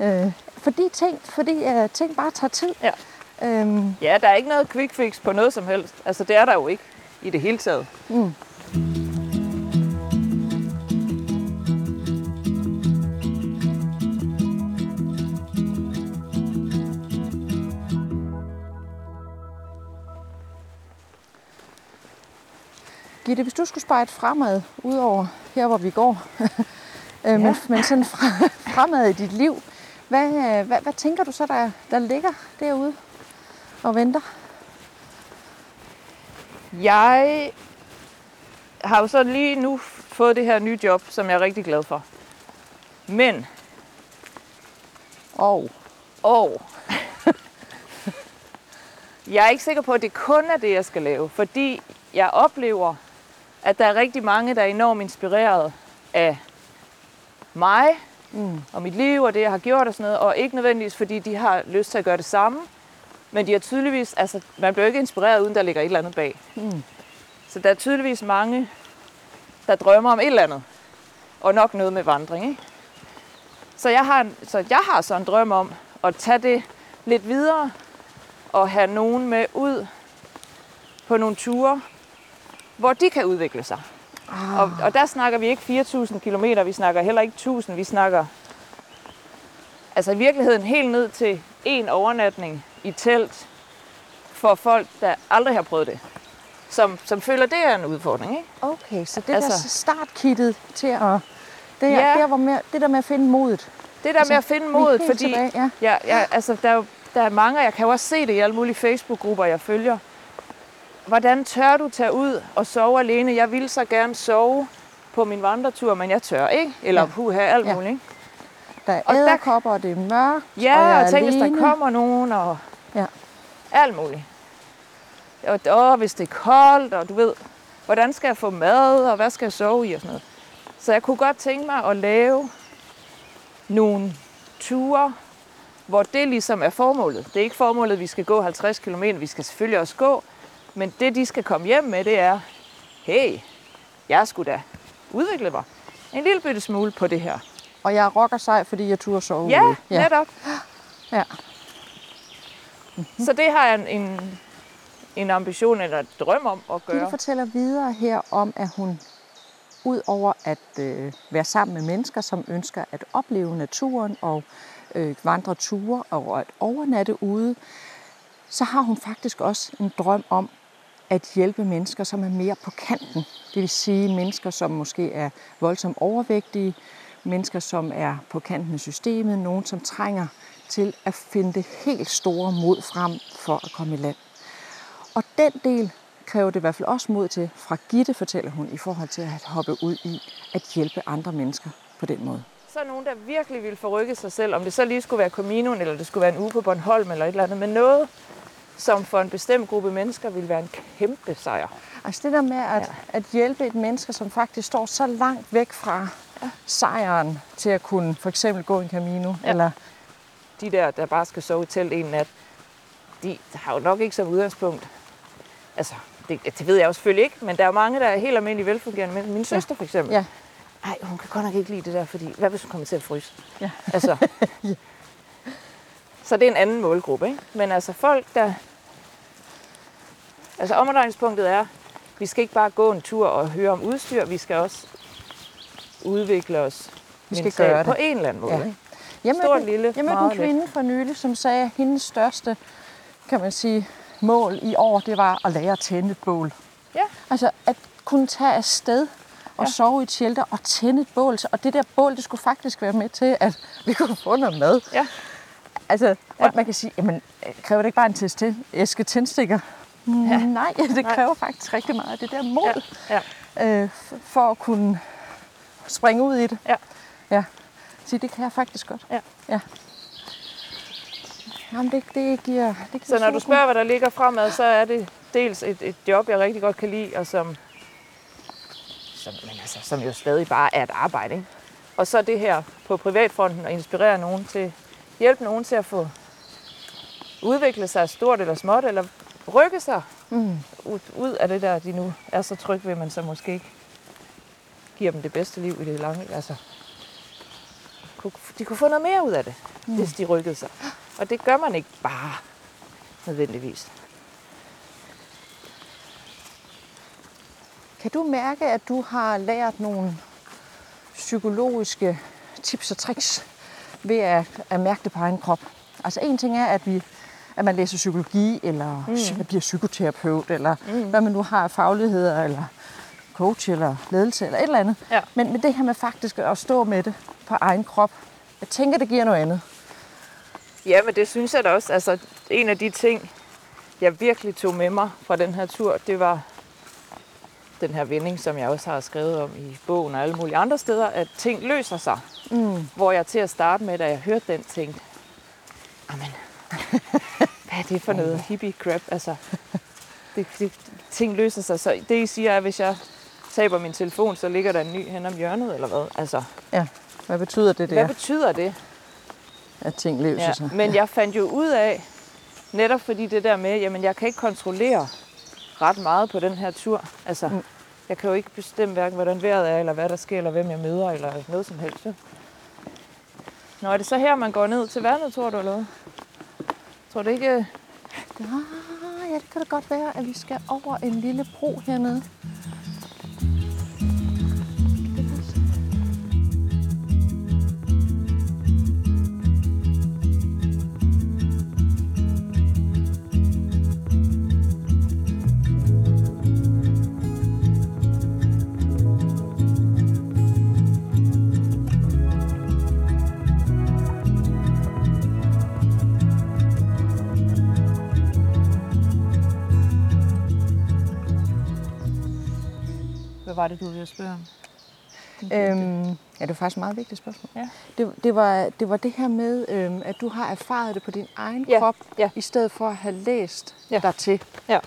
øh, fordi ting, fordi, uh, ting bare tager tid. Ja. Øhm, Ja, der er ikke noget quick fix på noget som helst. Altså, det er der jo ikke i det hele taget. mm. Gitte, hvis du skulle spejle fremad, udover her, hvor vi går, øh, men, men sådan fra, fremad i dit liv, hvad, øh, hvad, hvad tænker du så, der, der ligger derude og venter? Jeg har jo så lige nu fået det her nye job, som jeg er rigtig glad for. Men, Og og, jeg er ikke sikker på, at det kun er det, jeg skal lave. Fordi jeg oplever, at der er rigtig mange, der er enormt inspireret af mig mm, og mit liv og det, jeg har gjort og sådan noget. Og ikke nødvendigvis, fordi de har lyst til at gøre det samme. Men de har tydeligvis, altså man bliver ikke inspireret, uden der ligger et eller andet bag. mm, Så der er tydeligvis mange, der drømmer om et eller andet. Og nok noget med vandring, ikke? Så jeg har, så jeg har så en drøm om at tage det lidt videre og have nogen med ud på nogle ture, hvor de kan udvikle sig. ah, Og, og der snakker vi ikke 4.000 km, vi snakker heller ikke 1.000, vi snakker altså i virkeligheden helt ned til en overnatning i telt for folk, der aldrig har prøvet det. Som, som føler, det er en udfordring, ikke? okay, så det Altså- der startkittet til at... Det, er, Ja. der, hvor med, det der med at finde modet. Det der med at finde modet, fordi Tilbage, ja. ja, ja, altså, der, er jo- der er mange, og jeg kan jo også se det i alle mulige Facebook-grupper, jeg følger. Hvordan tør du tage ud og sove alene? Jeg vil så gerne sove på min vandretur, men jeg tør ikke. Eller Ja. puha, alt Ja. muligt. Ikke? Der er Og der- æderkopper, og det er mørkt, og Ja, jeg og, tænk, hvis der alene. kommer nogen, og Ja. alt muligt. Og åh, hvis det er koldt, og du ved, hvordan skal jeg få mad, og hvad skal jeg sove i, og sådan noget. Så jeg kunne godt tænke mig at lave nogle ture, hvor det ligesom er formålet. Det er ikke formålet, at vi skal gå 50 km, vi skal selvfølgelig også gå, men det, de skal komme hjem med, det er, hey, jeg skulle da udvikle mig en lille bitte smule på det her. Og jeg rocker sej, fordi jeg turde sove Ja, ude. ja. netop. Ja. Så det har jeg en, en, en ambition eller et drøm om at gøre. fortæller videre her om, at hun ud over at øh, være sammen med mennesker, som ønsker at opleve naturen og øh, vandre ture og at overnatte ude, så har hun faktisk også en drøm om at hjælpe mennesker, som er mere på kanten. Det vil sige mennesker, som måske er voldsomt overvægtige, mennesker, som er på kanten af systemet, nogen, som trænger til at finde det helt store mod frem for at komme i land. Og den del kræver det i hvert fald også mod til fra Gitte, fortæller hun, i forhold til at hoppe ud i at hjælpe andre mennesker på den måde. Så er nogen, der virkelig vil forrykke sig selv, om det så lige skulle være Cominoen, eller det skulle være en uge på Bornholm, eller et eller andet, men noget, som for en bestemt gruppe mennesker vil være en kæmpe sejr. Altså det der med at, ja. at hjælpe et menneske, som faktisk står så langt væk fra ja. sejren, til at kunne for eksempel gå en Camino, ja. eller de der, der bare skal sove i telt en nat, de har jo nok ikke som udgangspunkt, altså det, det ved jeg jo selvfølgelig ikke, men der er mange, der er helt almindelige velfungerende mennesker. Min søster for eksempel. Ja. Ej, hun kan godt nok ikke lide det der, fordi hvad hvis hun kommer til at fryse? Ja. Altså. Så det er en anden målgruppe, ikke? Men altså folk, der... Altså omdrejningspunktet er, vi skal ikke bare gå en tur og høre om udstyr, vi skal også udvikle os vi skal gøre det. på en eller anden måde. Ja. Jeg mødte, Stort, lille, jeg mødte en kvinde for nylig, som sagde, at hendes største, kan man sige, mål i år, det var at lære at tænde et bål. Ja. Altså at kunne tage afsted og ja. sove i et shelter og tænde et bål. Og det der bål, det skulle faktisk være med til, at vi kunne få noget mad. Ja. Altså, ja. man kan sige, jamen, kræver det ikke bare en test til æske tændstikker? Ja. Nej, det kræver Nej. faktisk rigtig meget. Det der mod ja. Ja. Øh, for at kunne springe ud i det. Ja. ja. Så det kan jeg faktisk godt. Ja. ja. Jamen, det, det giver, det giver så når du spørger, hvad der ligger fremad, så er det dels et, et job, jeg rigtig godt kan lide, og som, som, men altså, som jo stadig bare er et arbejde. Ikke? Og så det her på privatfronten at inspirere nogen til, hjælpe nogen til at få udvikle sig stort eller småt, eller rykke sig mm. ud, ud af det der, de nu er så trygge ved, man så måske ikke giver dem det bedste liv i det lange. Altså, de kunne få noget mere ud af det, mm. hvis de rykkede sig. Og det gør man ikke bare nødvendigvis. Kan du mærke, at du har lært nogle psykologiske tips og tricks ved at, at mærke det på egen krop? Altså en ting er, at vi at man læser psykologi, eller mm. bliver psykoterapeut, eller mm. hvad man nu har af fagligheder, eller coach, eller ledelse, eller et eller andet. Ja. Men med det her med faktisk at stå med det på egen krop, jeg tænker, det giver noget andet. Ja, men det synes jeg da også. Altså, en af de ting, jeg virkelig tog med mig fra den her tur, det var den her vending, som jeg også har skrevet om i bogen og alle mulige andre steder, at ting løser sig. Mm. Hvor jeg til at starte med, da jeg hørte den, tænkte, amen, hvad er det for noget hippie crap? Altså, det, det, ting løser sig. Så det, I siger, er, at hvis jeg taber min telefon, så ligger der en ny hen om hjørnet, eller hvad? Altså, ja, hvad betyder det, det Hvad betyder det? at ting løser ja, sig. Men jeg fandt jo ud af, netop fordi det der med, jamen jeg kan ikke kontrollere ret meget på den her tur. Altså, mm. jeg kan jo ikke bestemme hverken, hvordan vejret er, eller hvad der sker, eller hvem jeg møder, eller noget som helst. Nå, er det så her, man går ned til vandet, tror du, eller hvad? Tror du ikke... Øh? Ja, ja, det kan da godt være, at vi skal over en lille bro hernede. Var det, du ville spørge om? Øhm, ja, det var faktisk et meget vigtigt spørgsmål. Ja. Det, det, var, det var det her med, øhm, at du har erfaret det på din egen ja. krop, ja. i stedet for at have læst ja. dig til. Ja.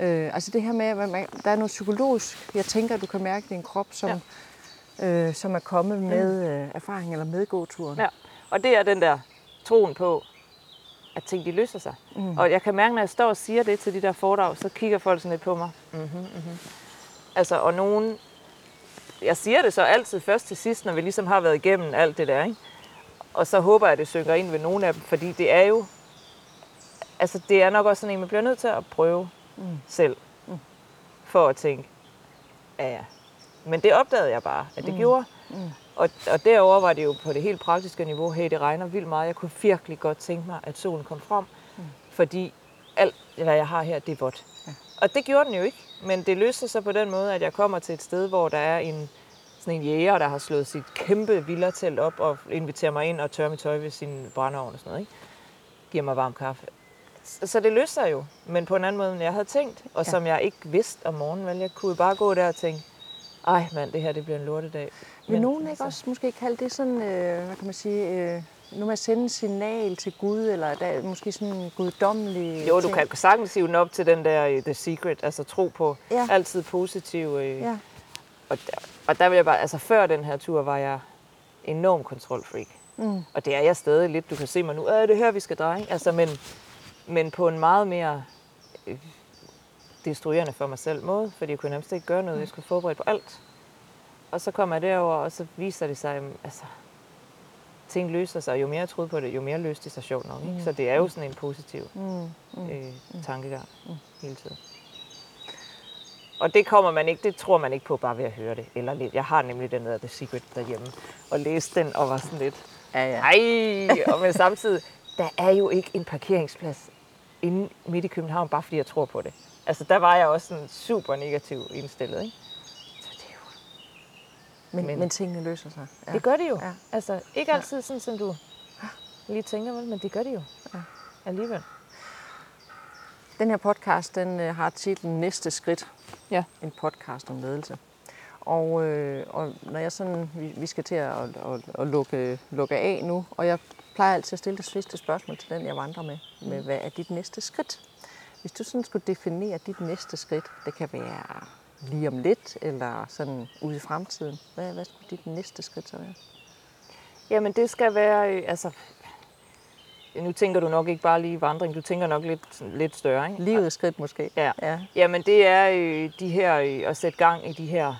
Øh, altså det her med, at man, der er noget psykologisk, jeg tænker, at du kan mærke din krop, som, ja. øh, som er kommet mm. med øh, erfaring eller med gåturen. Ja. Og det er den der troen på, at ting de løser sig. Mm. Og jeg kan mærke, når jeg står og siger det til de der foredrag, så kigger folk sådan lidt på mig. Mm-hmm, mm-hmm. Altså, og nogen... Jeg siger det så altid først til sidst, når vi ligesom har været igennem alt det der, ikke? Og så håber jeg, at det synker ind ved nogle af dem, fordi det er jo... Altså, det er nok også sådan en, man bliver nødt til at prøve mm. selv. Mm. For at tænke, ja, ja. Men det opdagede jeg bare, at det mm. gjorde. Mm. Og, og derover var det jo på det helt praktiske niveau, hey, det regner vildt meget. Jeg kunne virkelig godt tænke mig, at solen kom frem, mm. fordi alt, hvad jeg har her, det er vådt. Ja. Og det gjorde den jo ikke. Men det løste sig på den måde, at jeg kommer til et sted, hvor der er en sådan en jæger, der har slået sit kæmpe villatelt op og inviterer mig ind og tørrer mit tøj ved sin brændeovn og sådan noget. Ikke? Giver mig varm kaffe. Så det løser jo, men på en anden måde, end jeg havde tænkt, og Ja. som jeg ikke vidste om morgenen. Vel? Jeg kunne bare gå der og tænke, ej mand, det her det bliver en lortedag. Vil nogen ikke altså, også måske kalde det sådan, øh, hvad kan man sige, øh, nu med at sende en signal til Gud, eller der er måske sådan en guddommelig Jo, du ting? kan sagtens hive op til den der øh, The Secret, altså tro på Ja. altid positiv. Øh, Ja, og, der, og der vil jeg bare, altså før den her tur var jeg enorm kontrolfreak. mm, Og det er jeg stadig lidt. Du kan se mig nu, er det her, vi skal dreje. Altså, men, men på en meget mere øh, destruerende for mig selv måde, fordi jeg kunne nærmest ikke gøre noget. Jeg skulle forberede på alt. Og så kommer jeg derover, og så viser det sig, at altså, ting løser sig. Jo mere jeg troede på det, jo mere løste det sig sjovt nok. Ikke? Mm. Så det er jo sådan en positiv mm, mm. øh, tankegang hele tiden. Og det kommer man ikke, det tror man ikke på bare ved at høre det. Eller lidt. Jeg har nemlig den der The Secret derhjemme, og læste den og var sådan lidt, Ja, ja. nej, og men samtidig, der er jo ikke en parkeringsplads inde midt i København, bare fordi jeg tror på det. Altså der var jeg også sådan super negativ indstillet, ikke? Så det, er jo, Men, men, men- tingene løser sig. Ja. det gør det jo. Ja. Altså ikke altid sådan, som du lige tænker, vel, men det gør det jo. Ja. Alligevel. Den her podcast, den øh, har titlen Næste skridt. Ja. En podcast om ledelse. Og, øh, og når jeg sådan, vi, vi skal til at, at, at, at lukke, lukke af nu, og jeg plejer altid at stille det sidste spørgsmål til den, jeg vandrer med, med hvad er dit næste skridt? Hvis du sådan skulle definere dit næste skridt, det kan være lige om lidt, eller sådan ude i fremtiden, hvad, hvad skulle dit næste skridt så være? Jamen det skal være, øh, altså, nu tænker du nok ikke bare lige vandring, du tænker nok lidt, lidt større, ikke? Livets skridt måske? Ja. ja. Jamen det er øh, de her, øh, at sætte gang i de her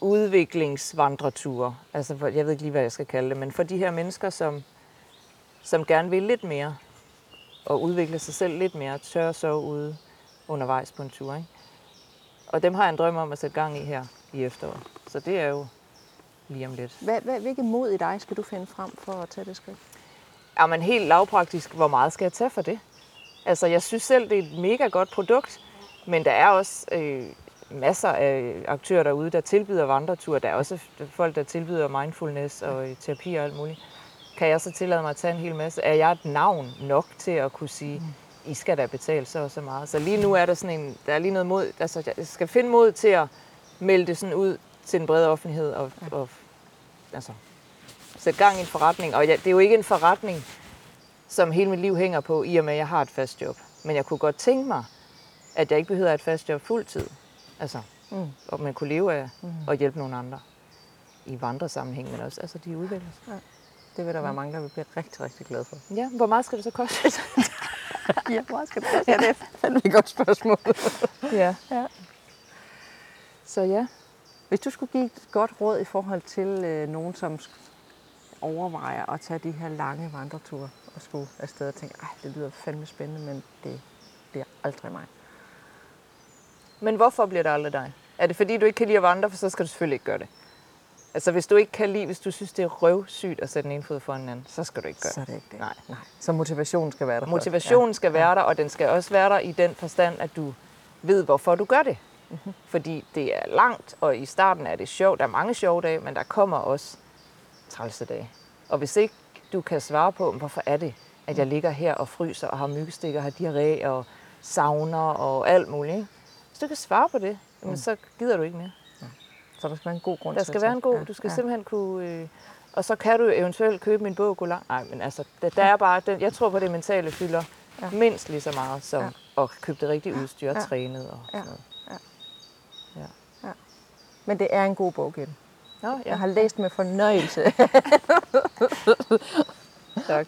udviklingsvandreture. Altså, for- jeg ved ikke lige, hvad jeg skal kalde det, men for de her mennesker, som, som gerne vil lidt mere, og udvikle sig selv lidt mere, tør sove ude undervejs på en tur. Ikke? Og dem har jeg en drøm om at sætte gang i her i efteråret. Så det er jo lige om lidt. Hvad, hvad, hvilket mod i dig skal du finde frem for at tage det skridt? Man helt lavpraktisk, hvor meget skal jeg tage for det? Altså, jeg synes selv, det er et mega godt produkt, men der er også øh, masser af aktører derude, der tilbyder vandreture. Der er også folk, der tilbyder mindfulness og øh, terapi og alt muligt. Kan jeg så tillade mig at tage en hel masse? Er jeg et navn nok til at kunne sige, I skal da betale så og så meget? Så lige nu er der sådan en, der er lige noget mod, altså jeg skal finde mod til at melde det sådan ud til den brede offentlighed og, og altså, sætte gang i en forretning. Og ja, det er jo ikke en forretning, som hele mit liv hænger på, i og med, at jeg har et fast job. Men jeg kunne godt tænke mig, at jeg ikke behøver et fast job fuldtid. Altså, Mm. og man kunne leve af at hjælpe nogle andre i vandresammenhæng, men også, altså de udvikler sig. Det vil der være mange, der vil blive rigtig, rigtig glade for. Ja, hvor meget skal det så koste? Det Ja, det er fandme et godt spørgsmål. ja. Ja. Så ja. Hvis du skulle give et godt råd i forhold til øh, nogen, som overvejer at tage de her lange vandreture og skulle afsted og tænke, ej, det lyder fandme spændende, men det bliver aldrig mig. Men hvorfor bliver det aldrig dig? Er det fordi, du ikke kan lide at vandre, for så skal du selvfølgelig ikke gøre det. Altså, hvis du ikke kan lide, hvis du synes, det er røvsygt at sætte den ene fod foran den anden, så skal du ikke gøre Så er det. det ikke det. Nej. Nej. Så motivationen skal være der. Motivationen skal være der, og den skal også være der i den forstand, at du ved, hvorfor du gør det. Mm-hmm. Fordi det er langt, og i starten er det sjovt. Der er mange sjove dage, men der kommer også trælse dage. Og hvis ikke du kan svare på, hvorfor er det, at jeg ligger her og fryser og har myggestikker, har diarré og savner og alt muligt. Ikke? Hvis du kan svare på det, jamen, så gider du ikke mere. Ja. Så der skal være en god grund Der til skal være en god, du skal simpelthen kunne... Øh, og så kan du eventuelt købe min bog og gå langt. Nej, men altså, der, der er bare... Den, jeg tror på, det mentale fylder Ja. ja. mindst lige så meget som Ja. ja. at købe det rigtige udstyr og Ja. trænet og Ja. sådan noget. Men det er en god bog, Gitte. Nå, ja, Jeg har læst med fornøjelse, tak.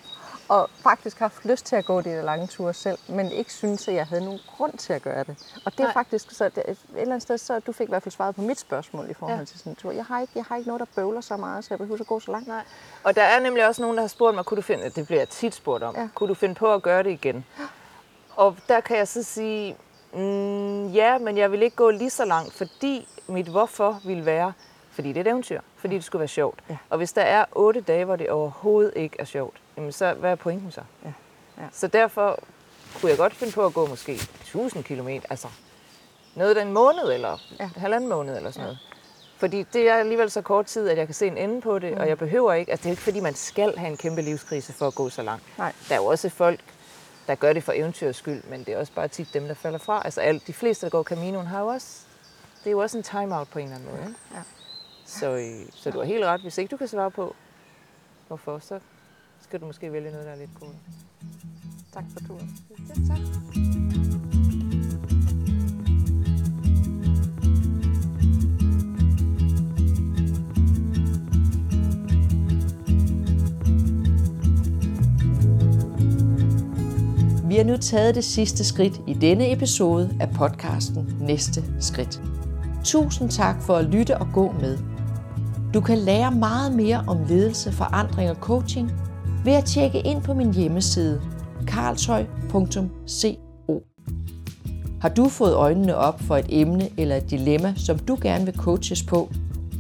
Og faktisk haft lyst til at gå de der lange ture selv, men ikke synes, at jeg havde nogen grund til at gøre det. Og det er Nej. faktisk så, det, et eller andet sted, så du fik i hvert fald svaret på mit spørgsmål i forhold Ja. til sådan en tur. Jeg har, ikke, jeg har ikke noget, der bøvler så meget, så jeg behøver at gå så langt. Nej. Og der er nemlig også nogen, der har spurgt mig, kunne du finde, det bliver jeg tit spurgt om, Ja. ja. kunne du finde på at gøre det igen? Og der kan jeg så sige, mm, ja, men jeg vil ikke gå lige så langt, fordi mit hvorfor vil være, fordi det er et eventyr, fordi det skulle være sjovt. Ja. Og hvis der er otte dage, hvor det overhovedet ikke er sjovt, jamen så hvad er pointen så? Ja. Ja. Så derfor kunne jeg godt finde på at gå måske 1000 km, altså noget den måned, eller Ja. ja. halvanden måned, eller sådan noget. Fordi det er alligevel så kort tid, at jeg kan se en ende på det, mm. og jeg behøver ikke, altså det er ikke fordi, man skal have en kæmpe livskrise for at gå så langt. Nej. Der er jo også folk, der gør det for eventyrets skyld, men det er også bare tit dem, der falder fra. Altså alt, de fleste, der går Caminoen, har jo også, det er jo også en time-out på en eller anden måde. Ikke? Ja. Så, øh, så du har helt ret. Hvis ikke du kan svare på, hvorfor, så skal du måske vælge noget, der er lidt kortere. Tak for turen. Ja, tak. Vi har nu taget det sidste skridt i denne episode af podcasten Næste Skridt. Tusind tak for at lytte og gå med. Du kan lære meget mere om ledelse, forandring og coaching ved at tjekke ind på min hjemmeside karlshøj.co. Har du fået øjnene op for et emne eller et dilemma, som du gerne vil coaches på,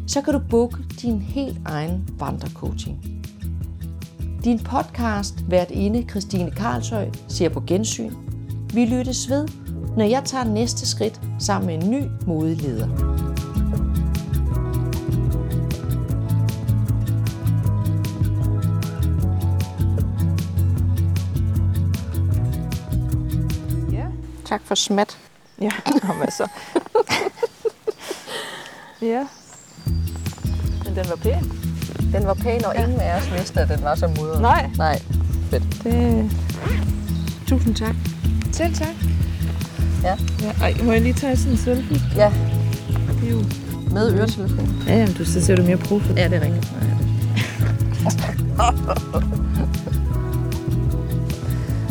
så kan du booke din helt egen vandrecoaching. Din podcast, vært inde Christine Karlshøj, ser på gensyn. Vi lyttes ved, når jeg tager næste skridt sammen med en ny modig Tak for smat. Ja, jamen så. ja. Men den var pæn. Den var pæn, og ja. ingen af os vidste, at den var så mudret. Nej. Nej. Fedt. Det... Tusind tak. Selv tak. Ja. ja. Ej, må jeg lige tage sådan en selfie? Ja, Det er jo... med øretelefon. Ja, jamen, du, så ser du mere profil. Ja, det er rigtigt.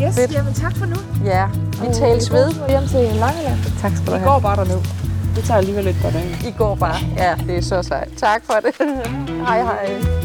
Yes, Fedt. jamen tak for nu. Ja, vi tales ved. Hjem til Langeland. Tak skal du have. går bare derned. Det tager alligevel lidt godt af. I går bare. Ja, det er så sejt. Tak for det. hej hej.